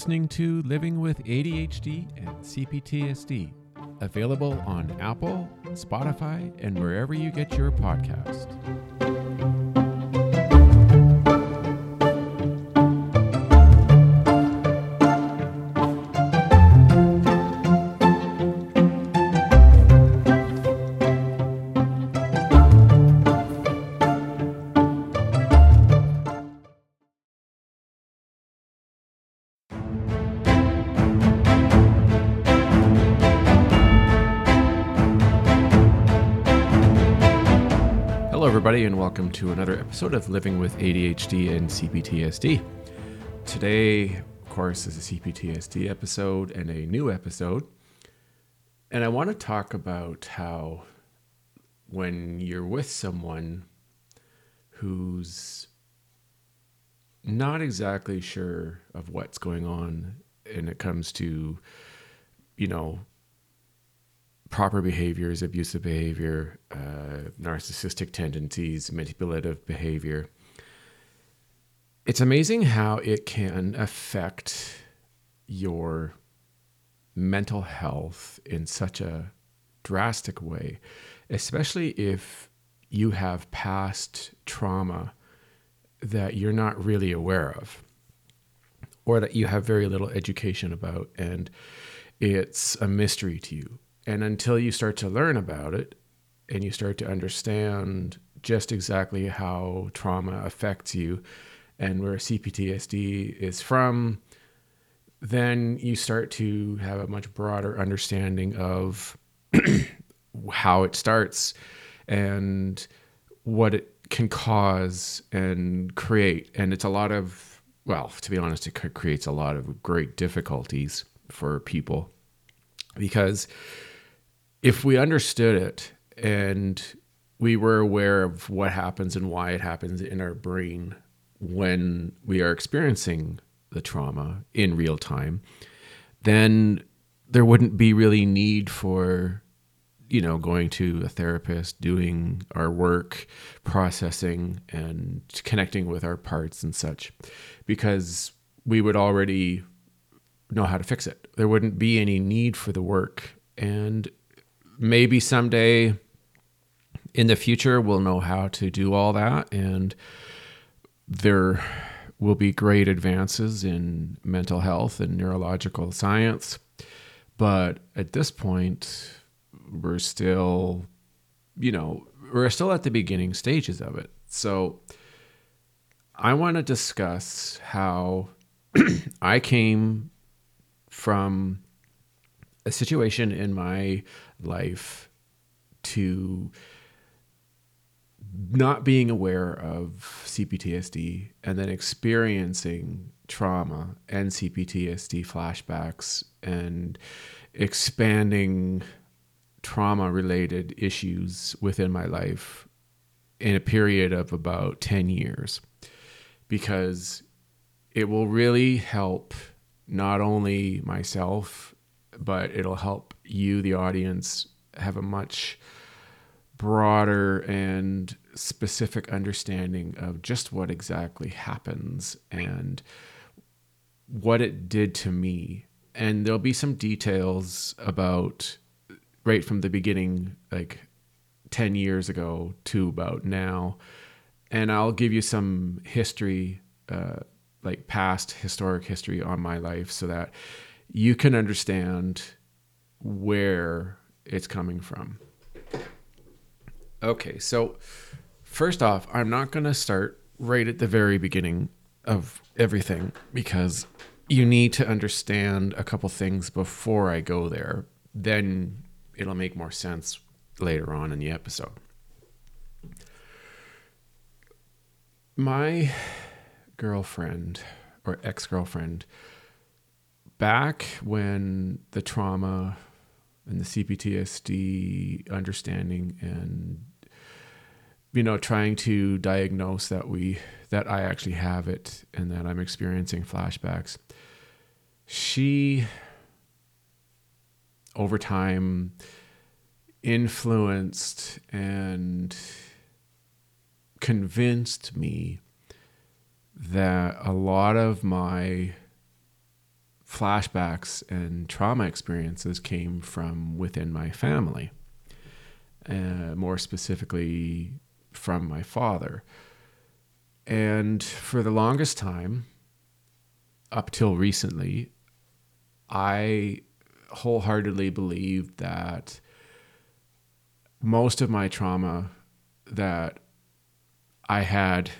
listening to Living with ADHD and CPTSD, available on Apple, Spotify, and wherever you get your podcast. To another episode of Living with ADHD and CPTSD. Today, of course, is a CPTSD episode and a new episode. And I want to talk about how when you're with someone who's not exactly sure of what's going on and it comes to, you know, proper behaviors, abusive behavior, uh, narcissistic tendencies, manipulative behavior. It's amazing how it can affect your mental health in such a drastic way, especially if you have past trauma that you're not really aware of or that you have very little education about and it's a mystery to you and until you start to learn about it and you start to understand just exactly how trauma affects you and where CPTSD is from, then you start to have a much broader understanding of how it starts and what it can cause and create. And it's a lot of, well, to be honest, it creates a lot of great difficulties for people because if we understood it and we were aware of what happens and why it happens in our brain when we are experiencing the trauma in real time, then there wouldn't be really need for you know going to a therapist doing our work processing and connecting with our parts and such because we would already know how to fix it. There wouldn't be any need for the work and maybe someday in the future we'll know how to do all that and there will be great advances in mental health and neurological science. But at this point we're still you know we're still at the beginning stages of it. So i want to discuss how i came from a situation in my life to not being aware of CPTSD and then experiencing trauma and CPTSD flashbacks and expanding trauma related issues within my life in a period of about 10 years. Because it will really help not only myself but it'll help you, the audience, have a much broader and specific understanding of just what exactly happens and what it did to me. And there'll be some details about right from the beginning, like 10 years ago to about now. And I'll give you some history, uh, like past historic history on my life so that you can understand where it's coming from. Okay, so first off, I'm not going to start right at the very beginning of everything because you need to understand a couple things before I go there. Then it'll make more sense later on in the episode. My girlfriend or ex girlfriend back when the trauma and the CPTSD understanding and you know trying to diagnose that we that I actually have it and that I'm experiencing flashbacks. She over time influenced and convinced me that a lot of my flashbacks and trauma experiences came from within my family, uh, more specifically from my father. And for the longest time, up till recently, I wholeheartedly believed that most of my trauma that I had,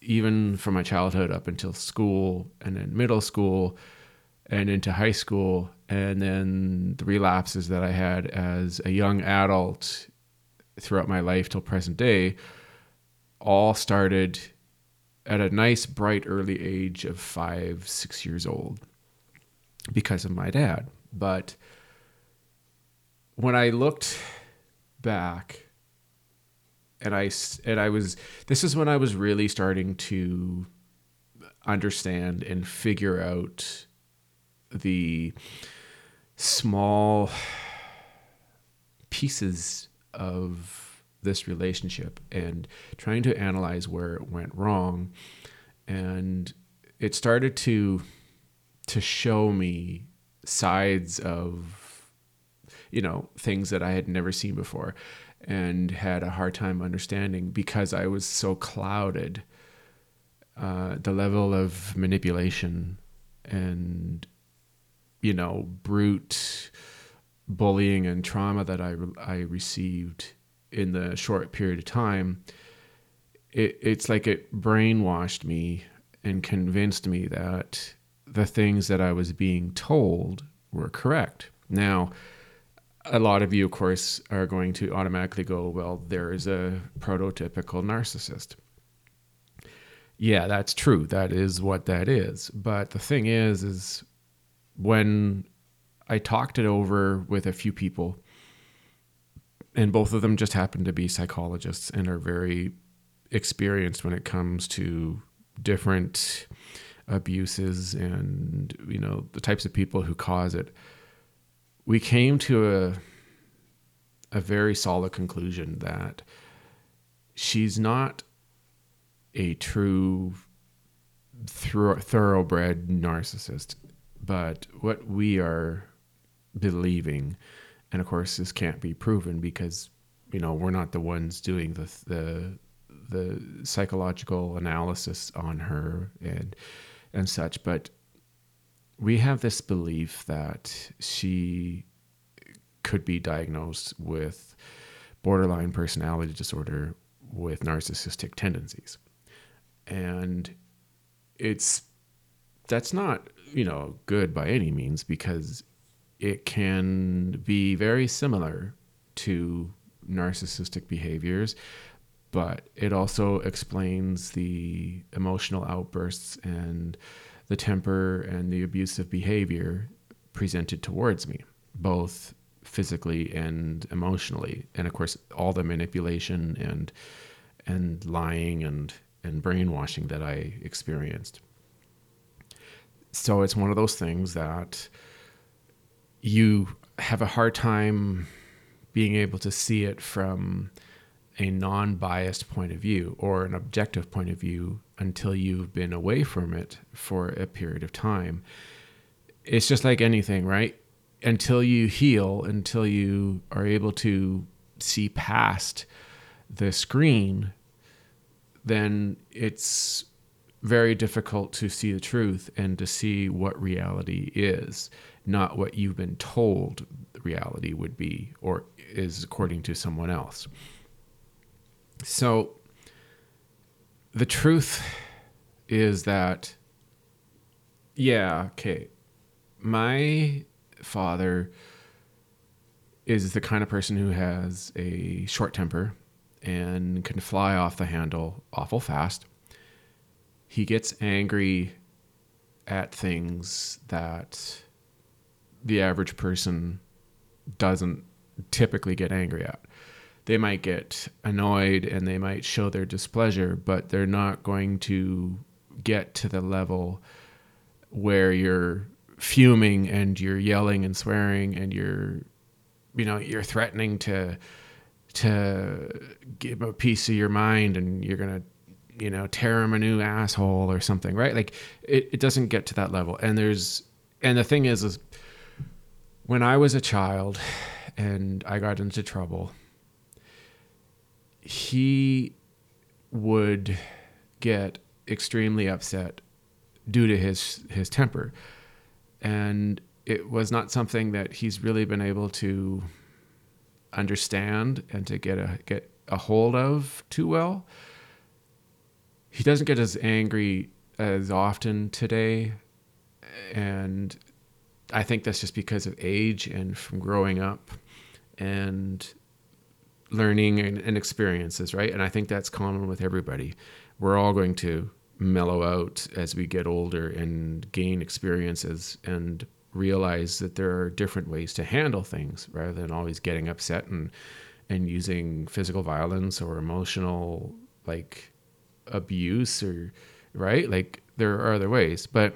even from my childhood up until school and then middle school and into high school, and then the relapses that I had as a young adult throughout my life till present day, all started at a nice, bright, early age of five, six years old because of my dad. But when I looked back, and I and I was this is when I was really starting to understand and figure out the small pieces of this relationship and trying to analyze where it went wrong. And it started to to show me sides of you know things that I had never seen before and had a hard time understanding because I was so clouded uh, the level of manipulation and you know brute bullying and trauma that I I received in the short period of time it, it's like it brainwashed me and convinced me that the things that I was being told were correct. Now, a lot of you, of course, are going to automatically go, well, there is a prototypical narcissist. Yeah, that's true. That is what that is. But the thing is, is when I talked it over with a few people, and both of them just happen to be psychologists and are very experienced when it comes to different abuses and you know the types of people who cause it we came to a a very solid conclusion that she's not a true thoroughbred narcissist but what we are believing and of course this can't be proven because you know we're not the ones doing the the the psychological analysis on her and and such. But we have this belief that she could be diagnosed with borderline personality disorder with narcissistic tendencies. And it's that's not, you know, good by any means because it can be very similar to narcissistic behaviors but it also explains the emotional outbursts and the temper and the abusive behavior presented towards me, both physically and emotionally. And of course, all the manipulation and and lying and and brainwashing that I experienced. So it's one of those things that you have a hard time being able to see it from a non biased point of view or an objective point of view until you've been away from it for a period of time. It's just like anything, right? Until you heal, until you are able to see past the screen, then it's very difficult to see the truth and to see what reality is, not what you've been told reality would be or is according to someone else. So the truth is that, yeah, okay, my father is the kind of person who has a short temper and can fly off the handle awful fast. He gets angry at things that the average person doesn't typically get angry at. They might get annoyed and they might show their displeasure, but they're not going to get to the level where you're fuming and you're yelling and swearing and you're you know you're threatening to to give a piece of your mind and you're gonna you know tear him a new asshole or something right? Like it, it doesn't get to that level. And there's and the thing is, is when I was a child and I got into trouble, he would get extremely upset due to his his temper, and it was not something that he's really been able to understand and to get a get a hold of too well. He doesn't get as angry as often today, and I think that's just because of age and from growing up and learning and, and experiences, right? And I think that's common with everybody. We're all going to mellow out as we get older and gain experiences and realize that there are different ways to handle things rather than always getting upset and and using physical violence or emotional like abuse or right like there are other ways but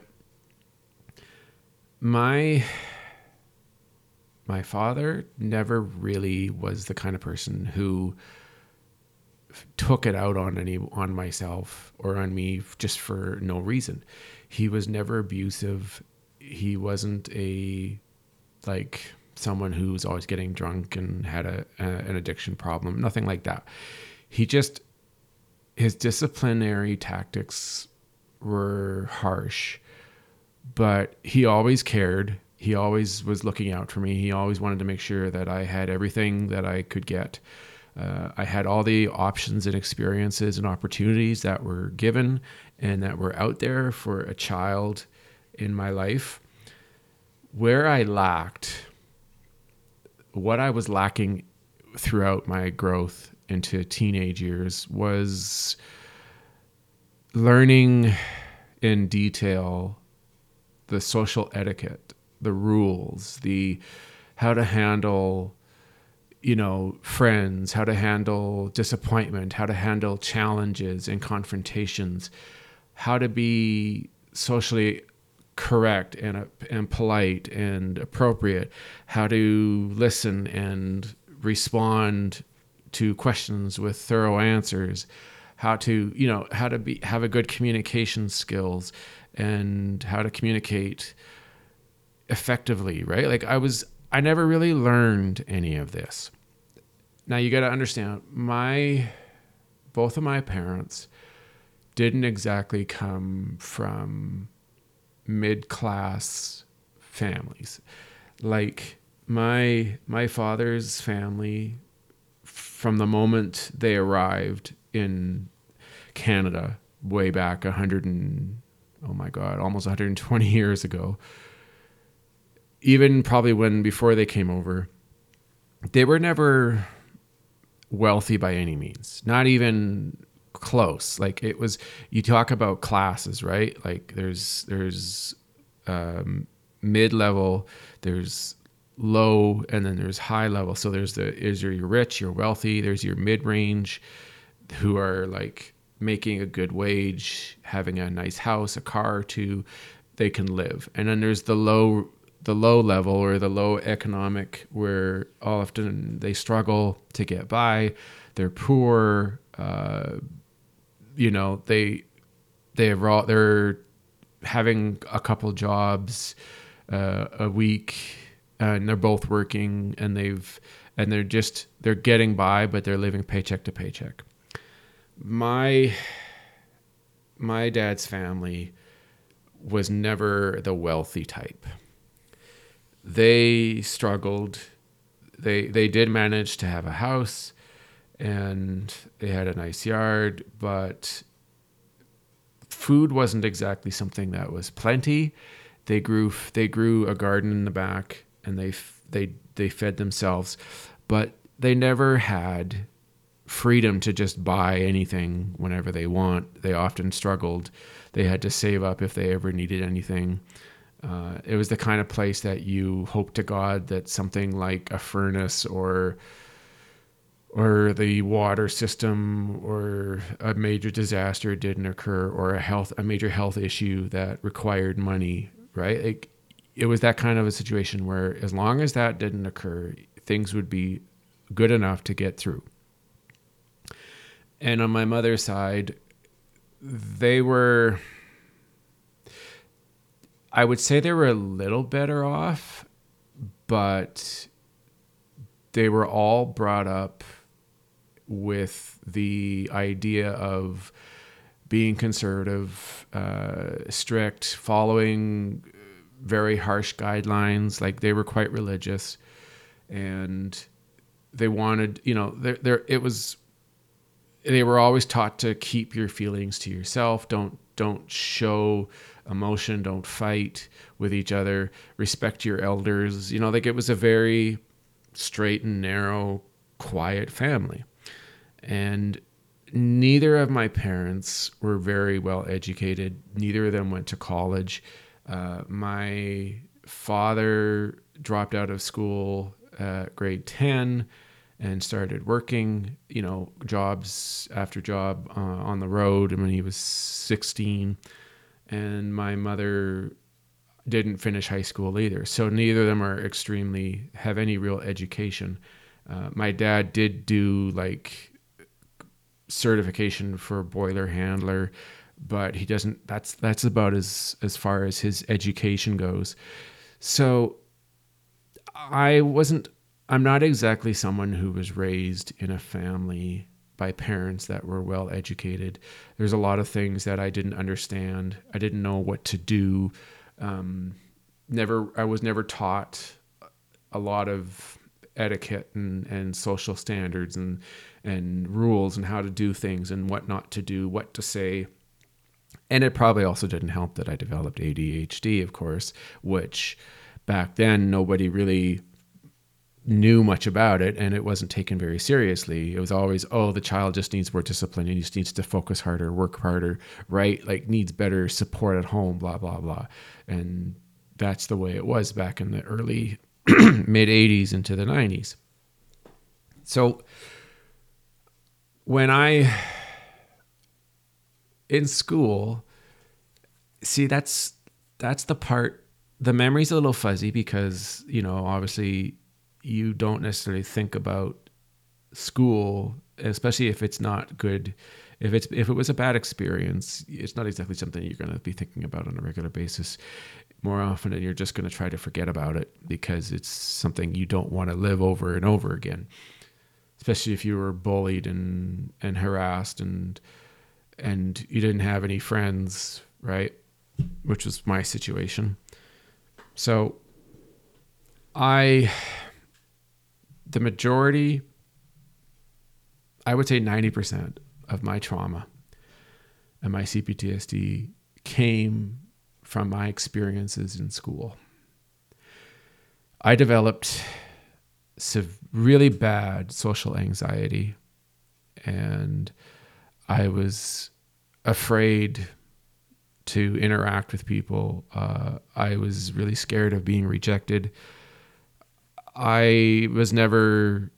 my my father never really was the kind of person who took it out on any on myself or on me just for no reason. He was never abusive. He wasn't a like someone who was always getting drunk and had a, a an addiction problem. Nothing like that. He just his disciplinary tactics were harsh, but he always cared. He always was looking out for me. He always wanted to make sure that I had everything that I could get. Uh, I had all the options and experiences and opportunities that were given and that were out there for a child in my life. Where I lacked, what I was lacking throughout my growth into teenage years was learning in detail the social etiquette, the rules, the how to handle you know, friends, how to handle disappointment, how to handle challenges and confrontations, how to be socially correct and, uh, and polite and appropriate, how to listen and respond to questions with thorough answers, how to, you know, how to be have a good communication skills and how to communicate effectively, right? Like I was I never really learned any of this. Now you got to understand, my both of my parents didn't exactly come from mid-class families. Like my my father's family from the moment they arrived in Canada way back 100 and oh my god, almost 120 years ago. Even probably when before they came over, they were never wealthy by any means, not even close. Like it was, you talk about classes, right? Like there's there's um, mid level, there's low, and then there's high level. So there's the is you're rich, you're wealthy. There's your mid range, who are like making a good wage, having a nice house, a car or two, they can live. And then there's the low the low level or the low economic where all often they struggle to get by they're poor uh, you know they they have they're having a couple jobs uh, a week and they're both working and they've and they're just they're getting by but they're living paycheck to paycheck my my dad's family was never the wealthy type they struggled. They they did manage to have a house and they had a nice yard, but food wasn't exactly something that was plenty. They grew they grew a garden in the back and they they they fed themselves, but they never had freedom to just buy anything whenever they want. They often struggled. They had to save up if they ever needed anything. Uh, it was the kind of place that you hope to God that something like a furnace or or the water system or a major disaster didn't occur or a health a major health issue that required money right like it was that kind of a situation where as long as that didn't occur things would be good enough to get through. And on my mother's side they were I would say they were a little better off, but they were all brought up with the idea of being conservative, uh, strict, following very harsh guidelines. Like they were quite religious, and they wanted, you know, there, there. It was. They were always taught to keep your feelings to yourself. Don't don't show emotion. Don't fight with each other. Respect your elders. You know, like it was a very straight and narrow, quiet family, and neither of my parents were very well educated. Neither of them went to college. Uh, my father dropped out of school at grade 10 and started working, you know, jobs after job uh, on the road when he was 16. And my mother didn't finish high school either. So neither of them are extremely, have any real education. Uh, my dad did do like certification for boiler handler, but he doesn't. That's that's about as as far as his education goes. So I wasn't. I'm not exactly someone who was raised in a family by parents that were well educated. There's a lot of things that I didn't understand. I didn't know what to do. Um, never. I was never taught a lot of etiquette and, and social standards and and rules and how to do things and what not to do, what to say. And it probably also didn't help that I developed ADHD, of course, which back then nobody really knew much about it and it wasn't taken very seriously. It was always, oh, the child just needs more discipline. He just needs to focus harder, work harder, right? Like needs better support at home, blah, blah, blah. And that's the way it was back in the early mid 80s into the 90s. So when I in school, see that's that's the part the memory's a little fuzzy because, you know, obviously you don't necessarily think about school, especially if it's not good. If it's if it was a bad experience, it's not exactly something you're going to be thinking about on a regular basis. More often, you're just going to try to forget about it because it's something you don't want to live over and over again especially if you were bullied and and harassed and and you didn't have any friends, right? Which was my situation. So I the majority I would say 90% of my trauma and my CPTSD came from my experiences in school. I developed really bad social anxiety and I was afraid to interact with people. Uh, I was really scared of being rejected. I was never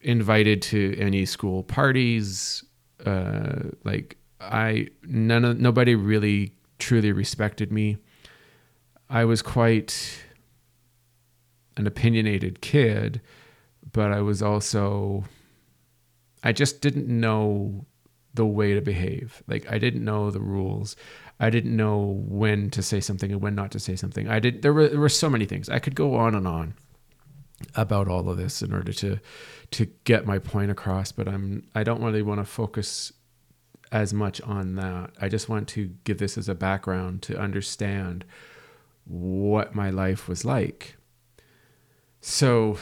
invited to any school parties. Uh, like I, none of nobody really truly respected me. I was quite an opinionated kid, but I was also, I just didn't know the way to behave. Like I didn't know the rules. I didn't know when to say something and when not to say something. I did. There were there were so many things. I could go on and on about all of this in order to to get my point across. But I'm I don't really want to focus as much on that. I just want to give this as a background to understand what my life was like. So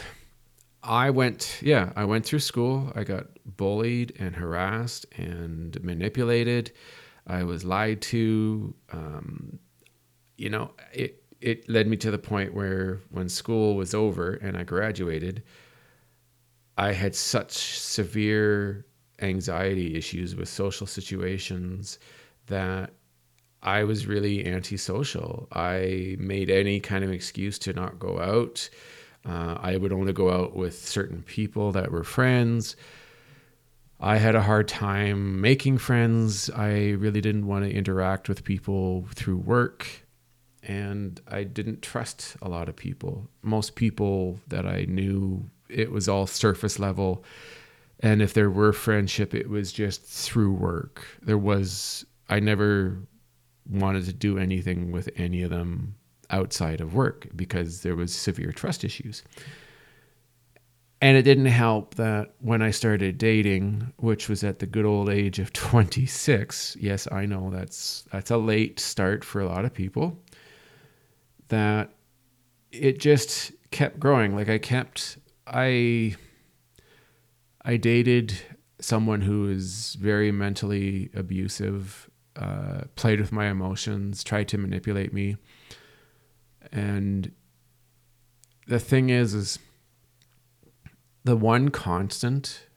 I went, yeah, I went through school. I got bullied and harassed and manipulated. I was lied to. Um, you know, it it led me to the point where when school was over and I graduated, I had such severe anxiety issues with social situations that I was really antisocial. I made any kind of excuse to not go out. Uh, I would only go out with certain people that were friends. I had a hard time making friends. I really didn't want to interact with people through work. And I didn't trust a lot of people. Most people that I knew, it was all surface level. And if there were friendship, it was just through work. There was, I never wanted to do anything with any of them outside of work because there was severe trust issues. And it didn't help that when I started dating, which was at the good old age of 26, yes, I know that's that's a late start for a lot of people, that it just kept growing. Like I kept I I dated someone who was very mentally abusive, uh, played with my emotions, tried to manipulate me. And the thing is, is the one constant,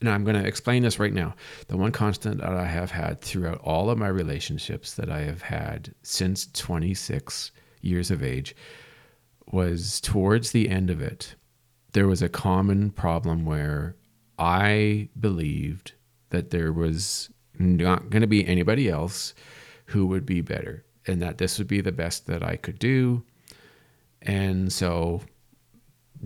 and I'm going to explain this right now. The one constant that I have had throughout all of my relationships that I have had since 26 years of age was towards the end of it, there was a common problem where I believed that there was not going to be anybody else who would be better and that this would be the best that I could do. And so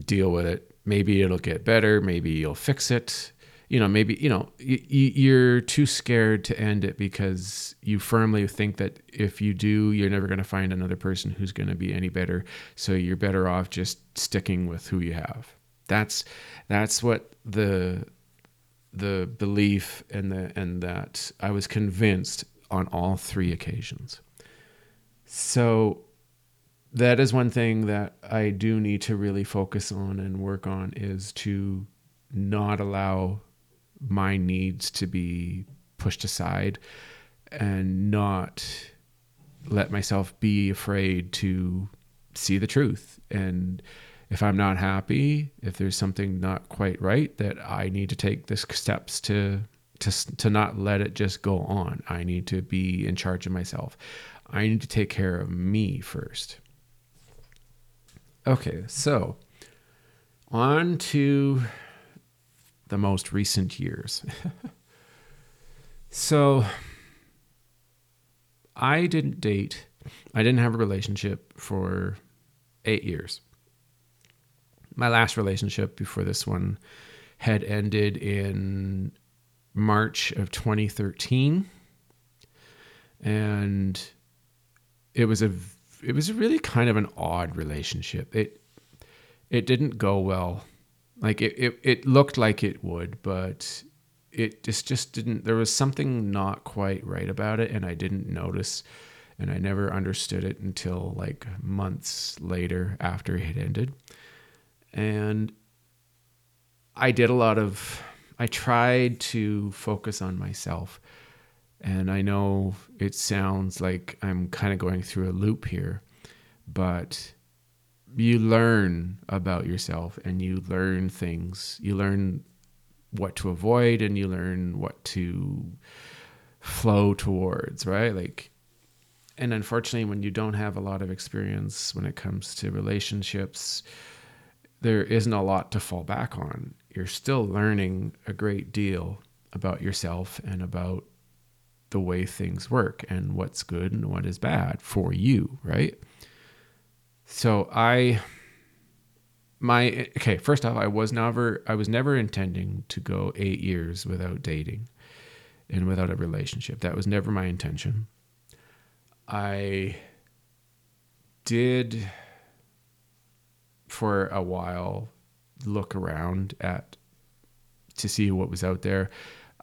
deal with it. Maybe it'll get better. Maybe you'll fix it. You know, maybe, you know, you're too scared to end it because you firmly think that if you do, you're never going to find another person who's going to be any better. So you're better off just sticking with who you have. That's that's what the the belief and the and that I was convinced on all three occasions. So that is one thing that I do need to really focus on and work on is to not allow my needs to be pushed aside and not let myself be afraid to see the truth and if I'm not happy, if there's something not quite right, that I need to take the steps to to to not let it just go on. I need to be in charge of myself. I need to take care of me first. Okay, so on to the most recent years. so I didn't date, I didn't have a relationship for eight years my last relationship before this one had ended in March of 2013 and it was a it was really kind of an odd relationship it it didn't go well like it, it, it looked like it would but it just just didn't there was something not quite right about it and I didn't notice and I never understood it until like months later after it ended and I did a lot of, I tried to focus on myself. And I know it sounds like I'm kind of going through a loop here, but you learn about yourself and you learn things. You learn what to avoid and you learn what to flow towards, right? Like, and unfortunately, when you don't have a lot of experience when it comes to relationships, there isn't a lot to fall back on. You're still learning a great deal about yourself and about the way things work and what's good and what is bad for you, right? So I my okay, first off, I was never I was never intending to go 8 years without dating and without a relationship. That was never my intention. I did for a while look around at to see what was out there.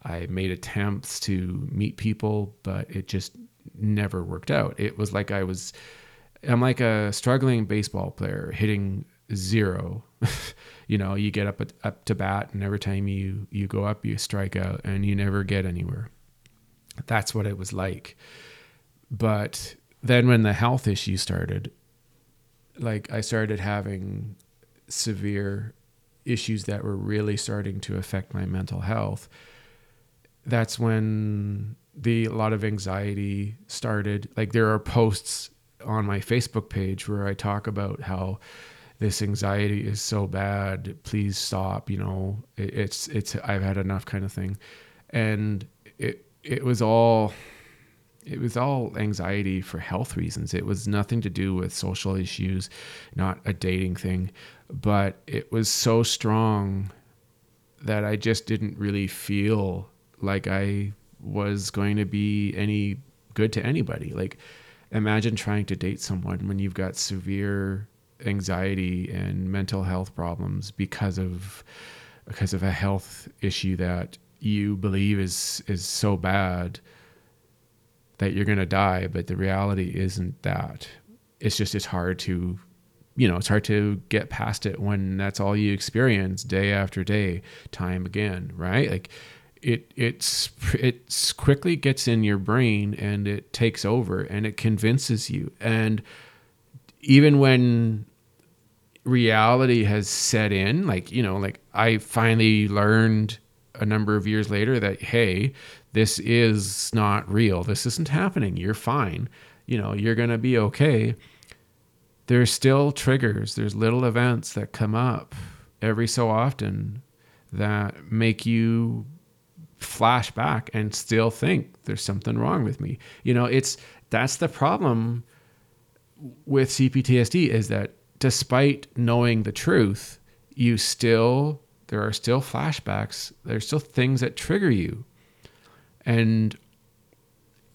I made attempts to meet people, but it just never worked out. It was like I was I'm like a struggling baseball player hitting zero. you know, you get up up to bat and every time you you go up you strike out and you never get anywhere. That's what it was like. But then when the health issue started, like I started having severe issues that were really starting to affect my mental health, that's when the a lot of anxiety started. Like there are posts on my Facebook page where I talk about how this anxiety is so bad. Please stop. You know, it, it's it's I've had enough kind of thing, and it it was all it was all anxiety for health reasons. It was nothing to do with social issues, not a dating thing, but it was so strong that I just didn't really feel like I was going to be any good to anybody. Like imagine trying to date someone when you've got severe anxiety and mental health problems because of because of a health issue that you believe is is so bad that you're going to die but the reality isn't that it's just it's hard to you know it's hard to get past it when that's all you experience day after day time again right like it it's it quickly gets in your brain and it takes over and it convinces you. And even when reality has set in like you know like i finally learned a number of years later that hey this is not real. This isn't happening. You're fine. You know you're going to be okay. There's still triggers. There's little events that come up every so often that make you flash back and still think there's something wrong with me you know it's that's the problem with CPTSD is that despite knowing the truth, you still there are still flashbacks. There's still things that trigger you, and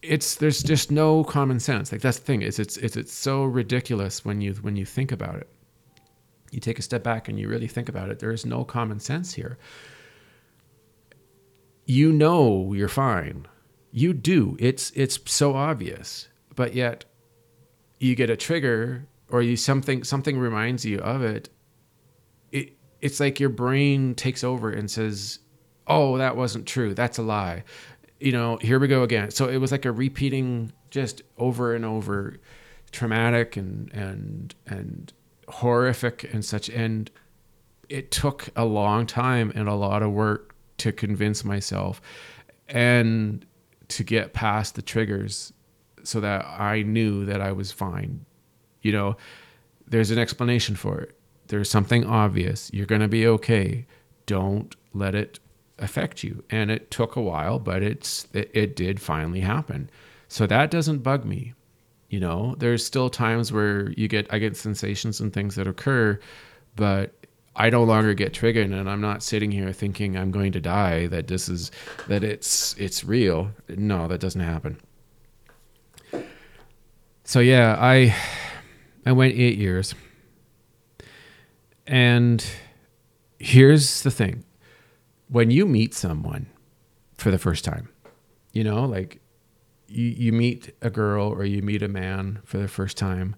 it's there's just no common sense. Like that's the thing is it's it's it's so ridiculous when you when you think about it. You take a step back and you really think about it. There is no common sense here. You know you're fine. You do. It's it's so obvious, but yet you get a trigger or you something something reminds you of it, it it's like your brain takes over and says, "Oh, that wasn't true. That's a lie." You know, here we go again. So it was like a repeating just over and over traumatic and and and horrific and such and it took a long time and a lot of work to convince myself and to get past the triggers so that I knew that I was fine you know, there's an explanation for it. There's something obvious. You're going to be okay. Don't let it affect you. And it took a while, but it's it, it did finally happen. So that doesn't bug me. You know, there's still times where you get I get sensations and things that occur, but I no longer get triggered and I'm not sitting here thinking I'm going to die that this is that it's it's real. No, that doesn't happen. So yeah, I I went eight years. And here's the thing when you meet someone for the first time, you know, like you, you meet a girl or you meet a man for the first time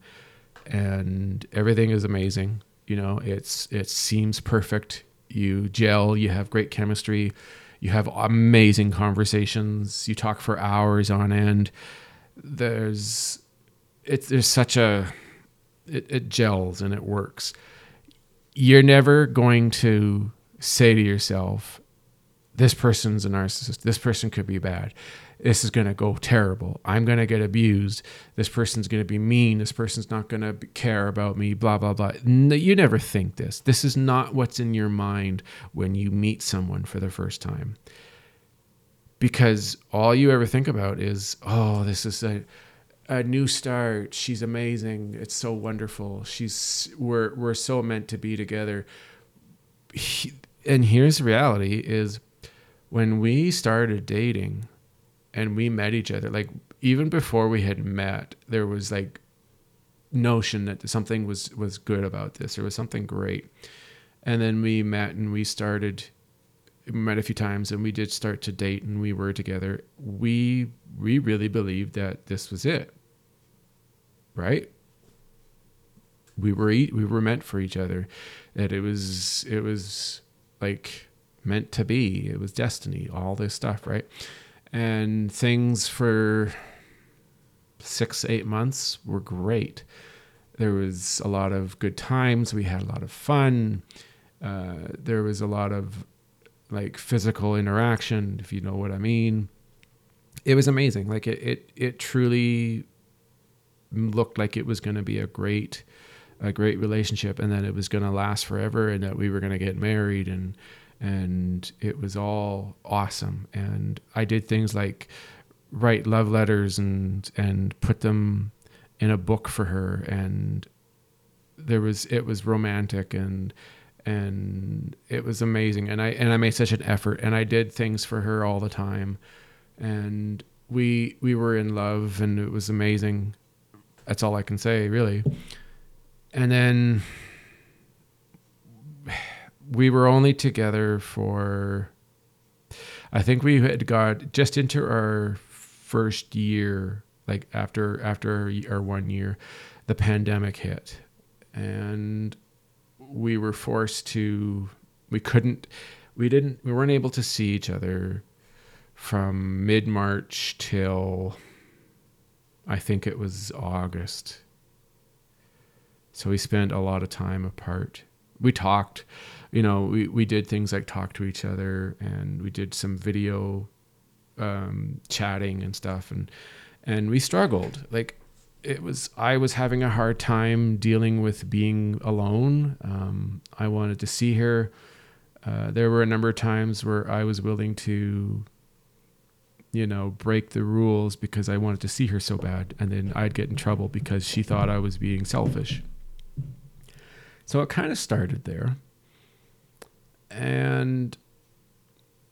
and everything is amazing. You know, it's it seems perfect. You gel, you have great chemistry, you have amazing conversations, you talk for hours on end. There's it's there's such a it, it gels and it works. You're never going to say to yourself, this person's a narcissist. This person could be bad. This is going to go terrible. I'm going to get abused. This person's going to be mean. This person's not going to care about me, blah, blah, blah. You never think this. This is not what's in your mind when you meet someone for the first time. Because all you ever think about is, oh, this is a a new start. She's amazing. It's so wonderful. She's we're we're so meant to be together. He, and here's the reality is when we started dating and we met each other like even before we had met there was like notion that something was was good about this there was something great and then we met and we started met a few times and we did start to date and we were together we we really believed that this was it right? We were we were meant for each other. That it was it was like meant to be. It was destiny. All this stuff, right? And things for six eight months were great. There was a lot of good times. We had a lot of fun. Uh, there was a lot of like physical interaction, if you know what I mean. It was amazing. Like it, it, it truly looked like it was going to be a great a great relationship and that it was going to last forever and that we were going to get married and and it was all awesome. And I did things like write love letters and and put them in a book for her. And there was it was romantic and and it was amazing. And I and I made such an effort and I did things for her all the time. And we we were in love and it was amazing. That's all I can say, really. And then we were only together for, I think we had got just into our first year, like after after our one year, the pandemic hit, and we were forced to. We couldn't. We didn't. We weren't able to see each other from mid March till I think it was August. So we spent a lot of time apart. We talked, you know, we, we did things like talk to each other and we did some video um, chatting and stuff and and we struggled. Like it was I was having a hard time dealing with being alone. Um, I wanted to see her. Uh, there were a number of times where I was willing to you know, break the rules because I wanted to see her so bad. And then I'd get in trouble because she thought I was being selfish. So it kind of started there. And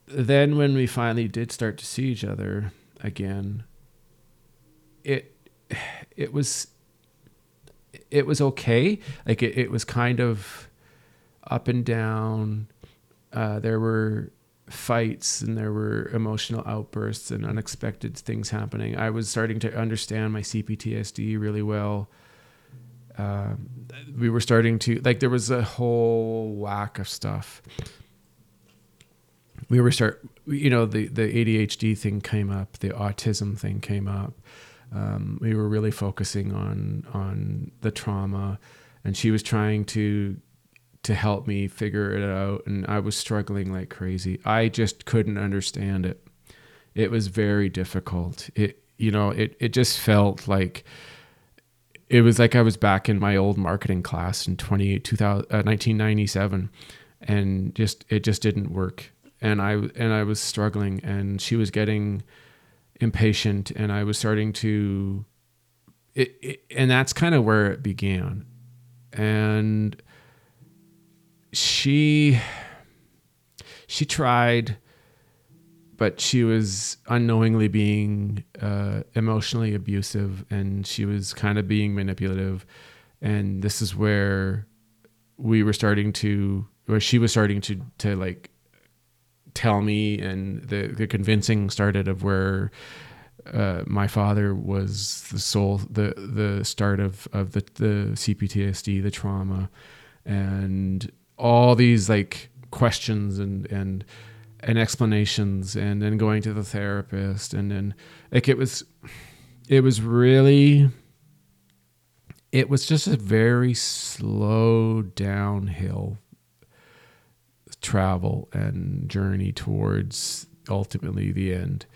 then when we finally did start to see each other again, it it was it was okay. Like it, it was kind of up and down. Uh, there were fights and there were emotional outbursts and unexpected things happening. I was starting to understand my CPTSD really well. Uh, we were starting to like there was a whole whack of stuff. We were start, you know, the the ADHD thing came up, the autism thing came up. Um, we were really focusing on on the trauma, and she was trying to to help me figure it out and I was struggling like crazy. I just couldn't understand it. It was very difficult. It you know, it it just felt like it was like I was back in my old marketing class in 20, 2000, uh, 1997 and just it just didn't work. And I and I was struggling and she was getting impatient and I was starting to it, it and that's kind of where it began. And she she tried but she was unknowingly being uh, emotionally abusive and she was kind of being manipulative. And this is where we were starting to where she was starting to to like tell me and the the convincing started of where uh, my father was the soul the the start of of the the CPTSD the trauma. And all these like questions and and and explanations and then going to the therapist and then like it was it was really it was just a very slow downhill travel and journey towards ultimately the end.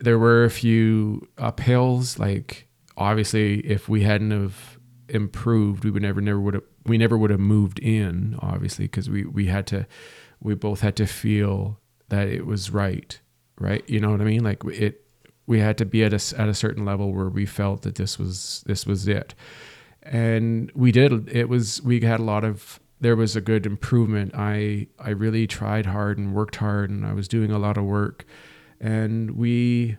There were a few uphills like obviously if we hadn't have improved we would never never would have we never would have moved in, obviously, because we we had to, we both had to feel that it was right, right. You know what I mean? Like it, we had to be at a at a certain level where we felt that this was this was it, and we did. It was we had a lot of there was a good improvement. I I really tried hard and worked hard, and I was doing a lot of work, and we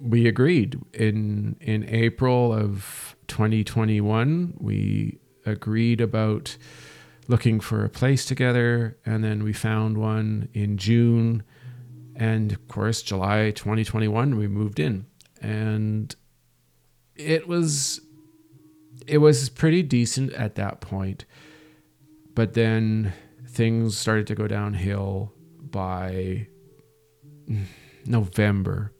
we agreed in in April of 2021 we agreed about looking for a place together, and then we found one in June, and of course, July 2021, we moved in, and it was it was pretty decent at that point, but then things started to go downhill by November.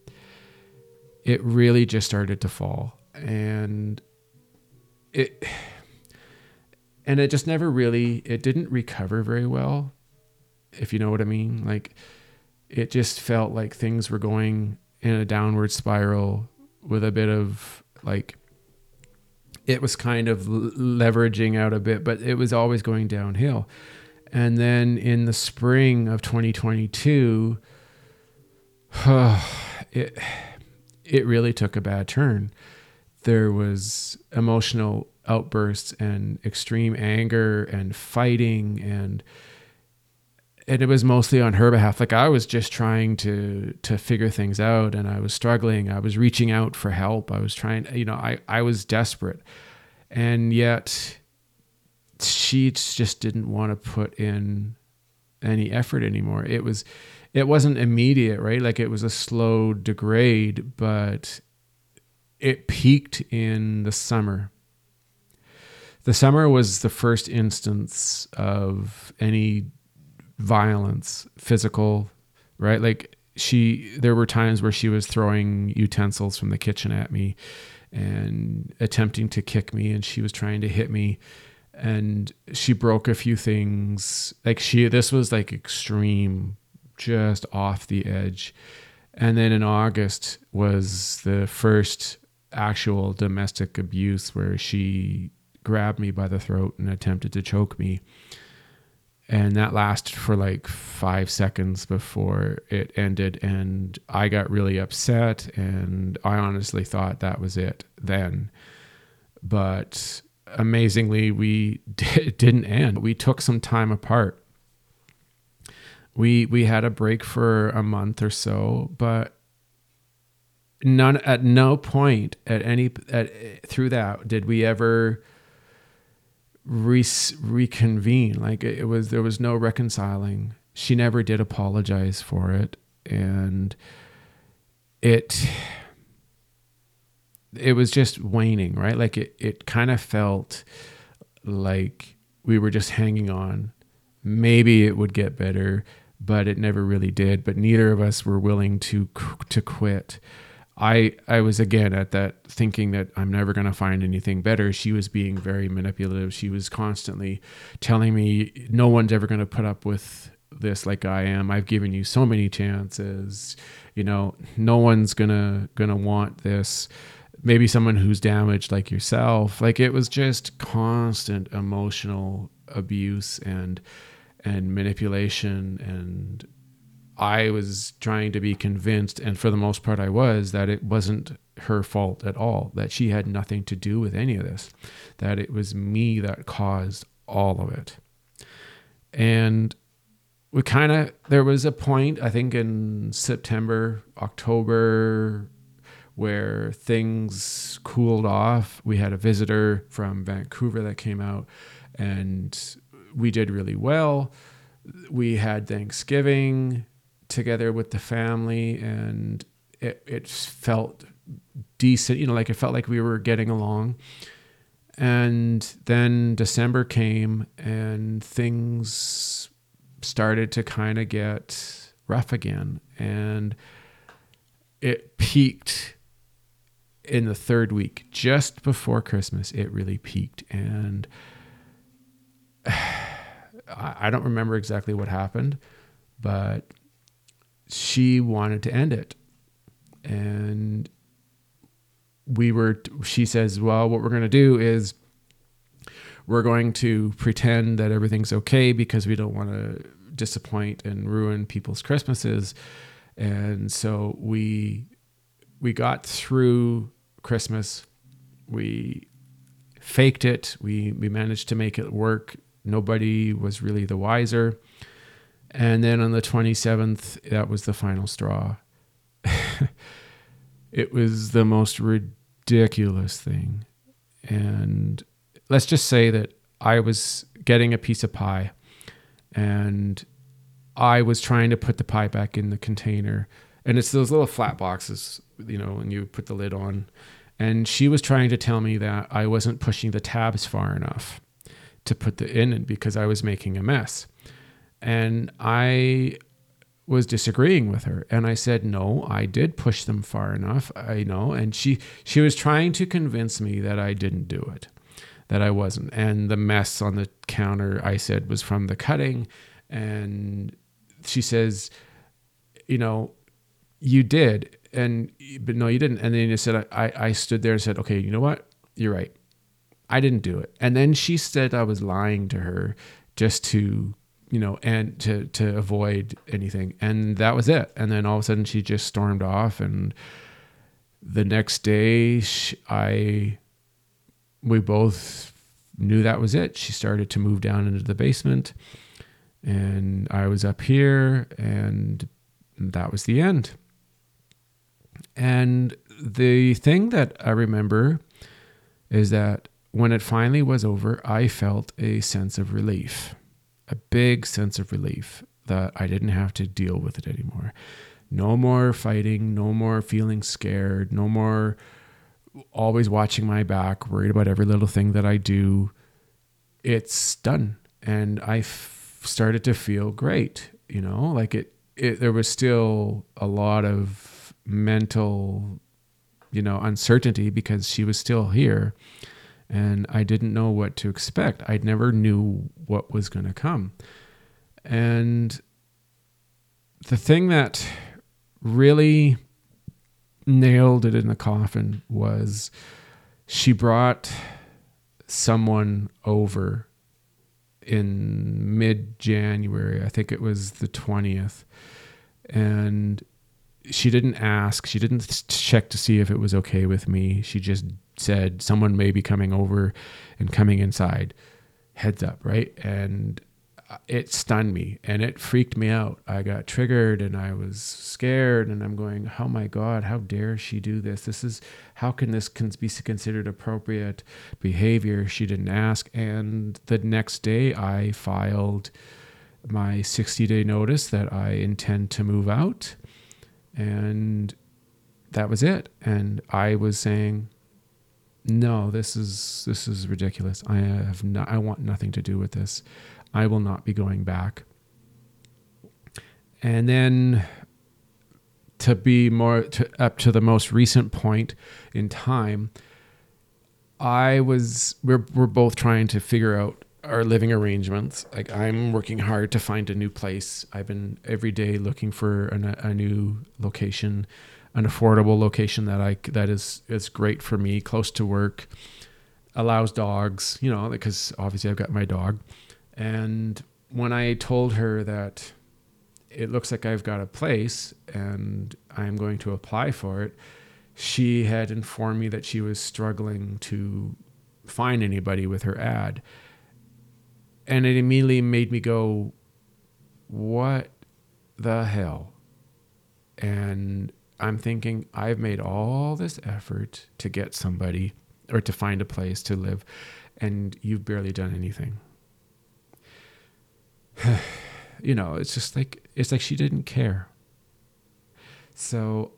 It really just started to fall, and it and it just never really it didn't recover very well if you know what i mean. Like it just felt like things were going in a downward spiral with a bit of like it was kind of leveraging out a bit but it was always going downhill. And then in the spring of 2022 it it really took a bad turn. There was emotional outbursts and extreme anger and fighting and and it was mostly on her behalf. Like I was just trying to to figure things out, and I was struggling. I was reaching out for help. I was trying, you know, I I was desperate, and yet she just didn't want to put in any effort anymore. It was, it wasn't immediate, right? Like it was a slow degrade, but it peaked in the summer. The summer was the first instance of any violence, physical, right? Like she, there were times where she was throwing utensils from the kitchen at me and attempting to kick me, and she was trying to hit me. And she broke a few things. Like she, this was like extreme, just off the edge. And then in August was the first actual domestic abuse where she grabbed me by the throat and attempted to choke me. And that lasted for like five seconds before it ended and i got really upset and i honestly thought that was it then. But amazingly we didn't end. We took some time apart. We we had a break for a month or so but none at no point at any at through that did we ever re- reconvene. Like it was, there was no reconciling. She never did apologize for it, and it it was just waning, right? Like it it kind of felt like we were just hanging on. Maybe it would get better, but it never really did. But neither of us were willing to to quit. I I was again at that thinking that I'm never going to find anything better. She was being very manipulative. She was constantly telling me no one's ever going to put up with this like I am. I've given you so many chances. You know, no one's going to going to want this. Maybe someone who's damaged like yourself. Like it was just constant emotional abuse and and manipulation and I was trying to be convinced, and for the most part, I was, that it wasn't her fault at all, that she had nothing to do with any of this, that it was me that caused all of it. And we kind of, there was a point, I think in September, October, where things cooled off. We had a visitor from Vancouver that came out, and we did really well. We had Thanksgiving together with the family and it, it felt decent you know like it felt like we were getting along. And then december came and things started to kind of get rough again and it peaked in the third week just before christmas it really peaked. And i don't remember exactly what happened but she wanted to end it. And we were, she says, well, what we're going to do is we're going to pretend that everything's okay because we don't want to disappoint and ruin people's Christmases. And so we, we got through Christmas. We faked it. We, we managed to make it work. Nobody was really the wiser. And then on the 27th, that was the final straw. it was the most ridiculous thing. And let's just say that I was getting a piece of pie and I was trying to put the pie back in the container. And it's those little flat boxes, you know, when you put the lid on. And she was trying to tell me that I wasn't pushing the tabs far enough to put the in and because I was making a mess. And I was disagreeing with her. And I said no I did push them far enough I know. And she she was trying to convince me that I didn't do it that I wasn't. And the mess on the counter I said was from the cutting. And she says you know you did and but no you didn't. And then you said I I stood there and said okay you know what? You're right. I didn't do it and then she said I was lying to her just to you know, and to to avoid anything. And that was it. And then all of a sudden, she just stormed off. And the next day, she, I we both knew that was it. She started to move down into the basement, And I was up here, and that was the end. And the thing that I remember is that when it finally was over, I felt a sense of relief, a big sense of relief that I didn't have to deal with it anymore. No more fighting, no more feeling scared, no more always watching my back, worried about every little thing that I do. It's done. And I f- started to feel great, you know, like it, it, there was still a lot of mental, you know, uncertainty because she was still here and I didn't know what to expect. I never knew what was going to come. And the thing that really nailed it in the coffin was she brought someone over in mid January. I think it was the 20th. And she didn't ask, she didn't check to see if it was okay with me. She just said, Someone may be coming over and coming inside. Heads up, right? And uh, it stunned me and it freaked me out. I got triggered and I was scared and I'm going, "Oh my god, how dare she do this? This is how can this be considered appropriate behavior?" She didn't ask and the next day I filed my 60-day notice that I intend to move out and that was it. And I was saying, "No, this is this is ridiculous. I have not I want nothing to do with this." I will not be going back. And then to be more to, up to the most recent point in time, I was we're we're both trying to figure out our living arrangements. Like I'm working hard to find a new place. I've been every day looking for an, a new location, an affordable location that I that is is great for me, close to work, allows dogs. You know, because obviously I've got my dog. And when I told her that it looks like I've got a place and I'm going to apply for it, she had informed me that she was struggling to find anybody with her ad. And it immediately made me go, What the hell? And I'm thinking, I've made all this effort to get somebody or to find a place to live, and you've barely done anything. you know, it's just like it's like she didn't care. So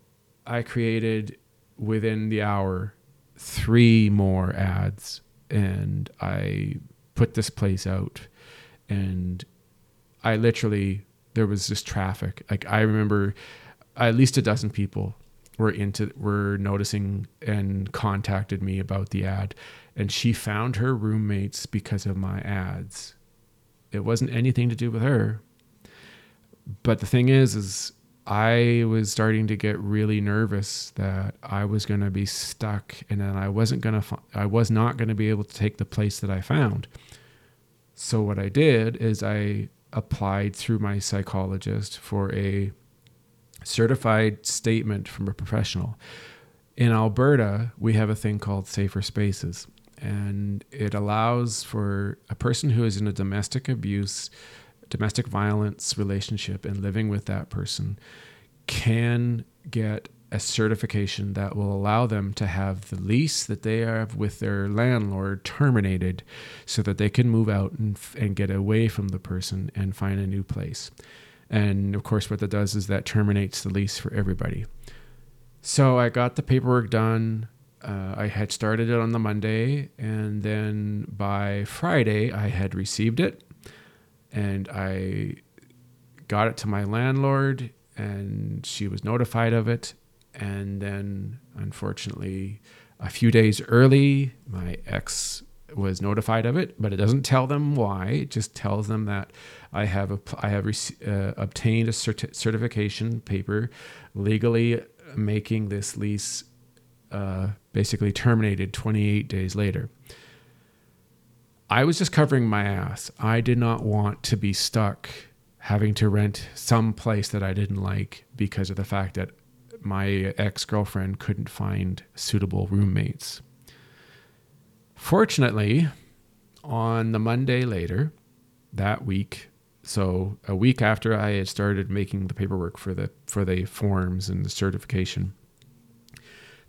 I created within the hour three more ads and I put this place out and I literally there was just traffic. Like I remember at least a dozen people were into were noticing and contacted me about the ad and she found her roommates because of my ads it wasn't anything to do with her. But the thing is, is I was starting to get really nervous that I was going to be stuck and that I wasn't going to, I was not going to be able to take the place that I found. So what I did is I applied through my psychologist for a certified statement from a professional. In Alberta, we have a thing called safer spaces and it allows for a person who is in a domestic abuse, domestic violence relationship and living with that person can get a certification that will allow them to have the lease that they have with their landlord terminated so that they can move out and, and get away from the person and find a new place. And of course, what that does is that terminates the lease for everybody. So I got the paperwork done uh, I had started it on the Monday, and then by Friday, I had received it, and I got it to my landlord, and she was notified of it. And then, unfortunately, a few days early, my ex was notified of it, but it doesn't tell them why. It just tells them that I have a, I have uh, obtained a certi- certification paper legally making this lease uh, basically terminated 28 days later. I was just covering my ass. I did not want to be stuck having to rent some place that I didn't like because of the fact that my ex girlfriend couldn't find suitable roommates. Fortunately, on the Monday later that week, So a week after I had started making the paperwork for the for the forms and the certification,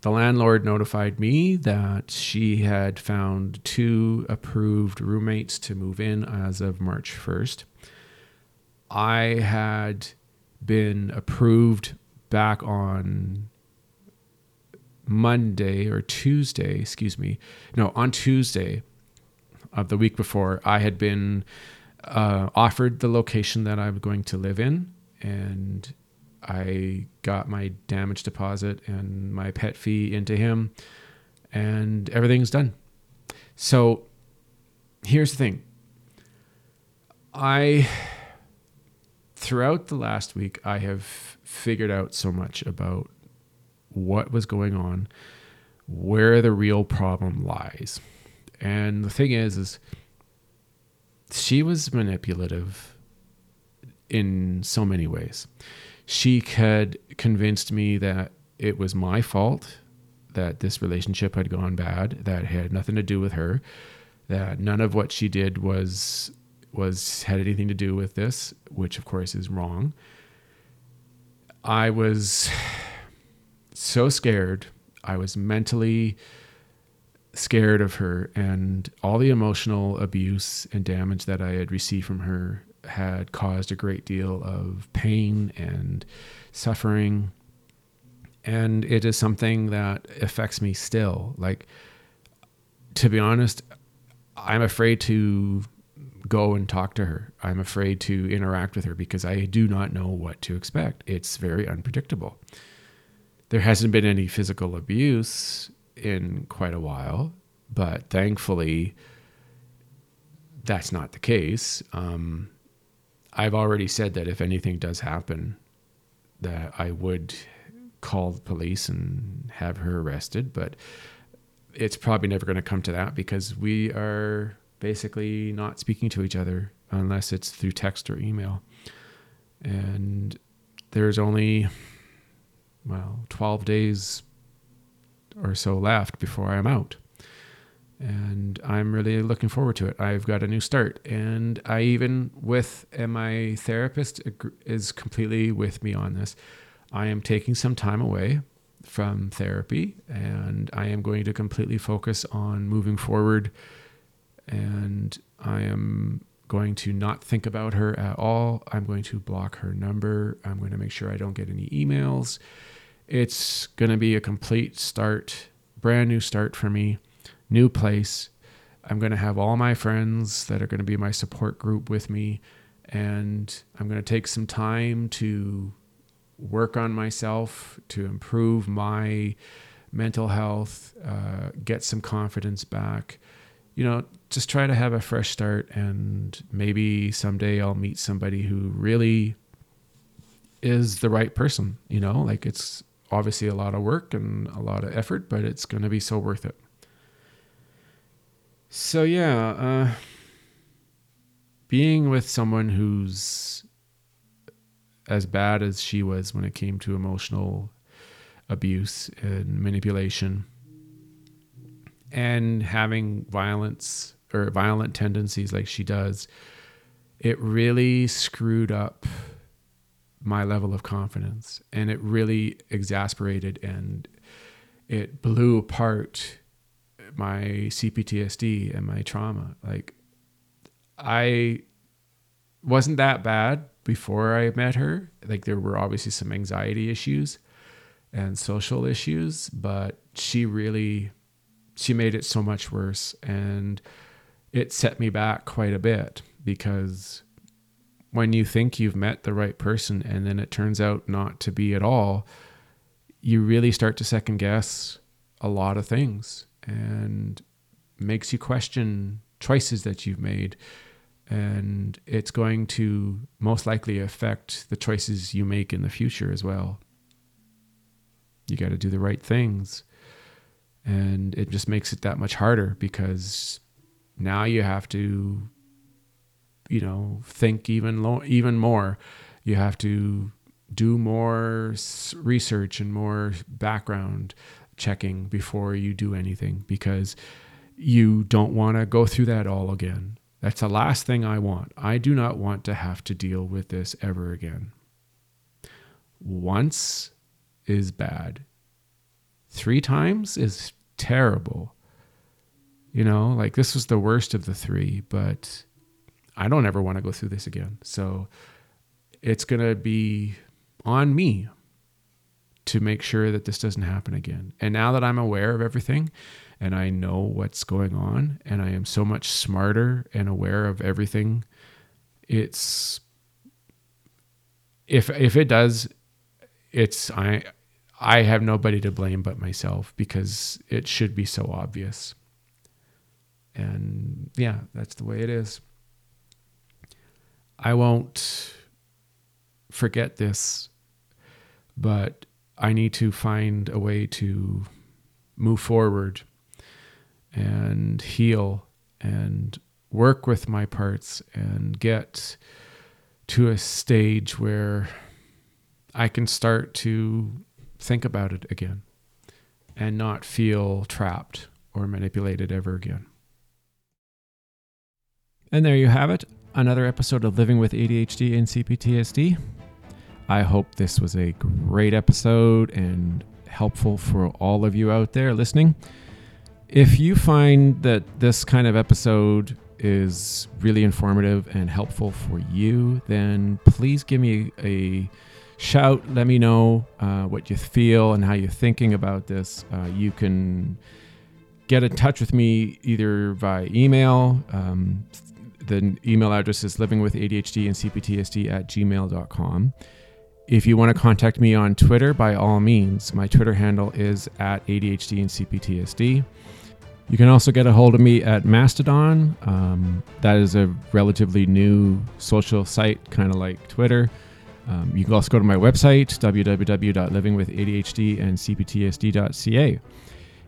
the landlord notified me that she had found two approved roommates to move in as of March 1st. I had been approved back on Monday or Tuesday, excuse me. No, on Tuesday of the week before, I had been uh, offered the location that I'm going to live in, and I got my damage deposit and my pet fee into him, and everything's done. So here's the thing I, throughout the last week, I have figured out so much about what was going on, where the real problem lies. And the thing is, is she was manipulative in so many ways. She had convinced me that it was my fault that this relationship had gone bad, that had nothing to do with her, that none of what she did was was had anything to do with this, which of course is wrong. I was so scared. I was mentally scared of her, and all the emotional abuse and damage that I had received from her had caused a great deal of pain and suffering. And it is something that affects me still. Like, to be honest, I'm afraid to go and talk to her. I'm afraid to interact with her because I do not know what to expect. It's very unpredictable. There hasn't been any physical abuse in quite a while, but thankfully, that's not the case. Um, I've already said that if anything does happen, that I would call the police and have her arrested, but it's probably never going to come to that because we are basically not speaking to each other unless it's through text or email. And there's only, well, 12 days or so left before I'm out. And I'm really looking forward to it. I've got a new start. And I even, with, and my therapist is completely with me on this. I am taking some time away from therapy and I am going to completely focus on moving forward and I am going to not think about her at all. I'm going to block her number. I'm going to make sure I don't get any emails. It's going to be a complete start, brand new start for me, new place. I'm going to have all my friends that are going to be my support group with me. And I'm going to take some time to work on myself, to improve my mental health, uh, get some confidence back you know, just try to have a fresh start and maybe someday I'll meet somebody who really is the right person, you know, like it's obviously a lot of work and a lot of effort, but it's going to be so worth it. So yeah, uh, being with someone who's as bad as she was when it came to emotional abuse and manipulation and having violence or violent tendencies like she does, it really screwed up my level of confidence and it really exasperated and it blew apart my CPTSD and my trauma. Like, I wasn't that bad before I met her. Like, there were obviously some anxiety issues and social issues, but she really she made it so much worse and it set me back quite a bit because when you think you've met the right person and then it turns out not to be at all you really start to second guess a lot of things and makes you question choices that you've made. And it's going to most likely affect the choices you make in the future as well. You got to do the right things. And it just makes it that much harder because now you have to you know think even lo- even more you have to do more research and more background checking before you do anything because you don't want to go through that all again That's the last thing I want. I do not want to have to deal with this ever again. Once is bad. Three times is terrible. You know, like this was the worst of the three, but I don't ever want to go through this again. So it's going to be on me to make sure that this doesn't happen again. And now that I'm aware of everything and I know what's going on and I am so much smarter and aware of everything, it's if if it does it's I I have nobody to blame but myself because it should be so obvious. And yeah, that's the way it is. I won't forget this, but I need to find a way to move forward and heal and work with my parts and get to a stage where I can start to think about it again and not feel trapped or manipulated ever again. And there you have it another episode of Living with ADHD and CPTSD. I hope this was a great episode and helpful for all of you out there listening. If you find that this kind of episode is really informative and helpful for you, then please give me a shout. Let me know uh, what you feel and how you're thinking about this. Uh, you can get in touch with me either via email, um, the email address is livingwithadhd and cptsd at gmail.com. If you want to contact me on Twitter, by all means, my Twitter handle is at ADHD and CPTSD. You can also get a hold of me at Mastodon. Um, that is a relatively new social site, kind of like Twitter. Um, you can also go to my website, www.livingwithadhdandcptsd.ca.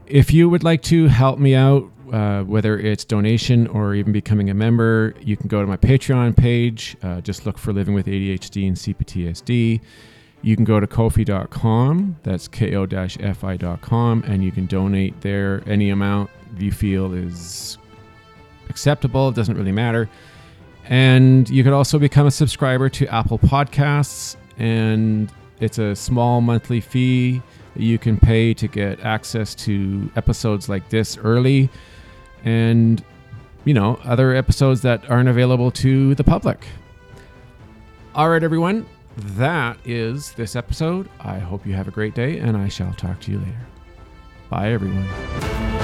If you would like to help me out uh, whether it's donation or even becoming a member, you can go to my Patreon page. Uh, just look for Living with ADHD and CPTSD. You can go to kofi.com, that's ko fi.com, and you can donate there any amount you feel is acceptable. It doesn't really matter. And you could also become a subscriber to Apple Podcasts, and it's a small monthly fee that you can pay to get access to episodes like this early and you know other episodes that aren't available to the public. All right, everyone, that is this episode. I hope you have a great day, and I shall talk to you later. Bye, everyone.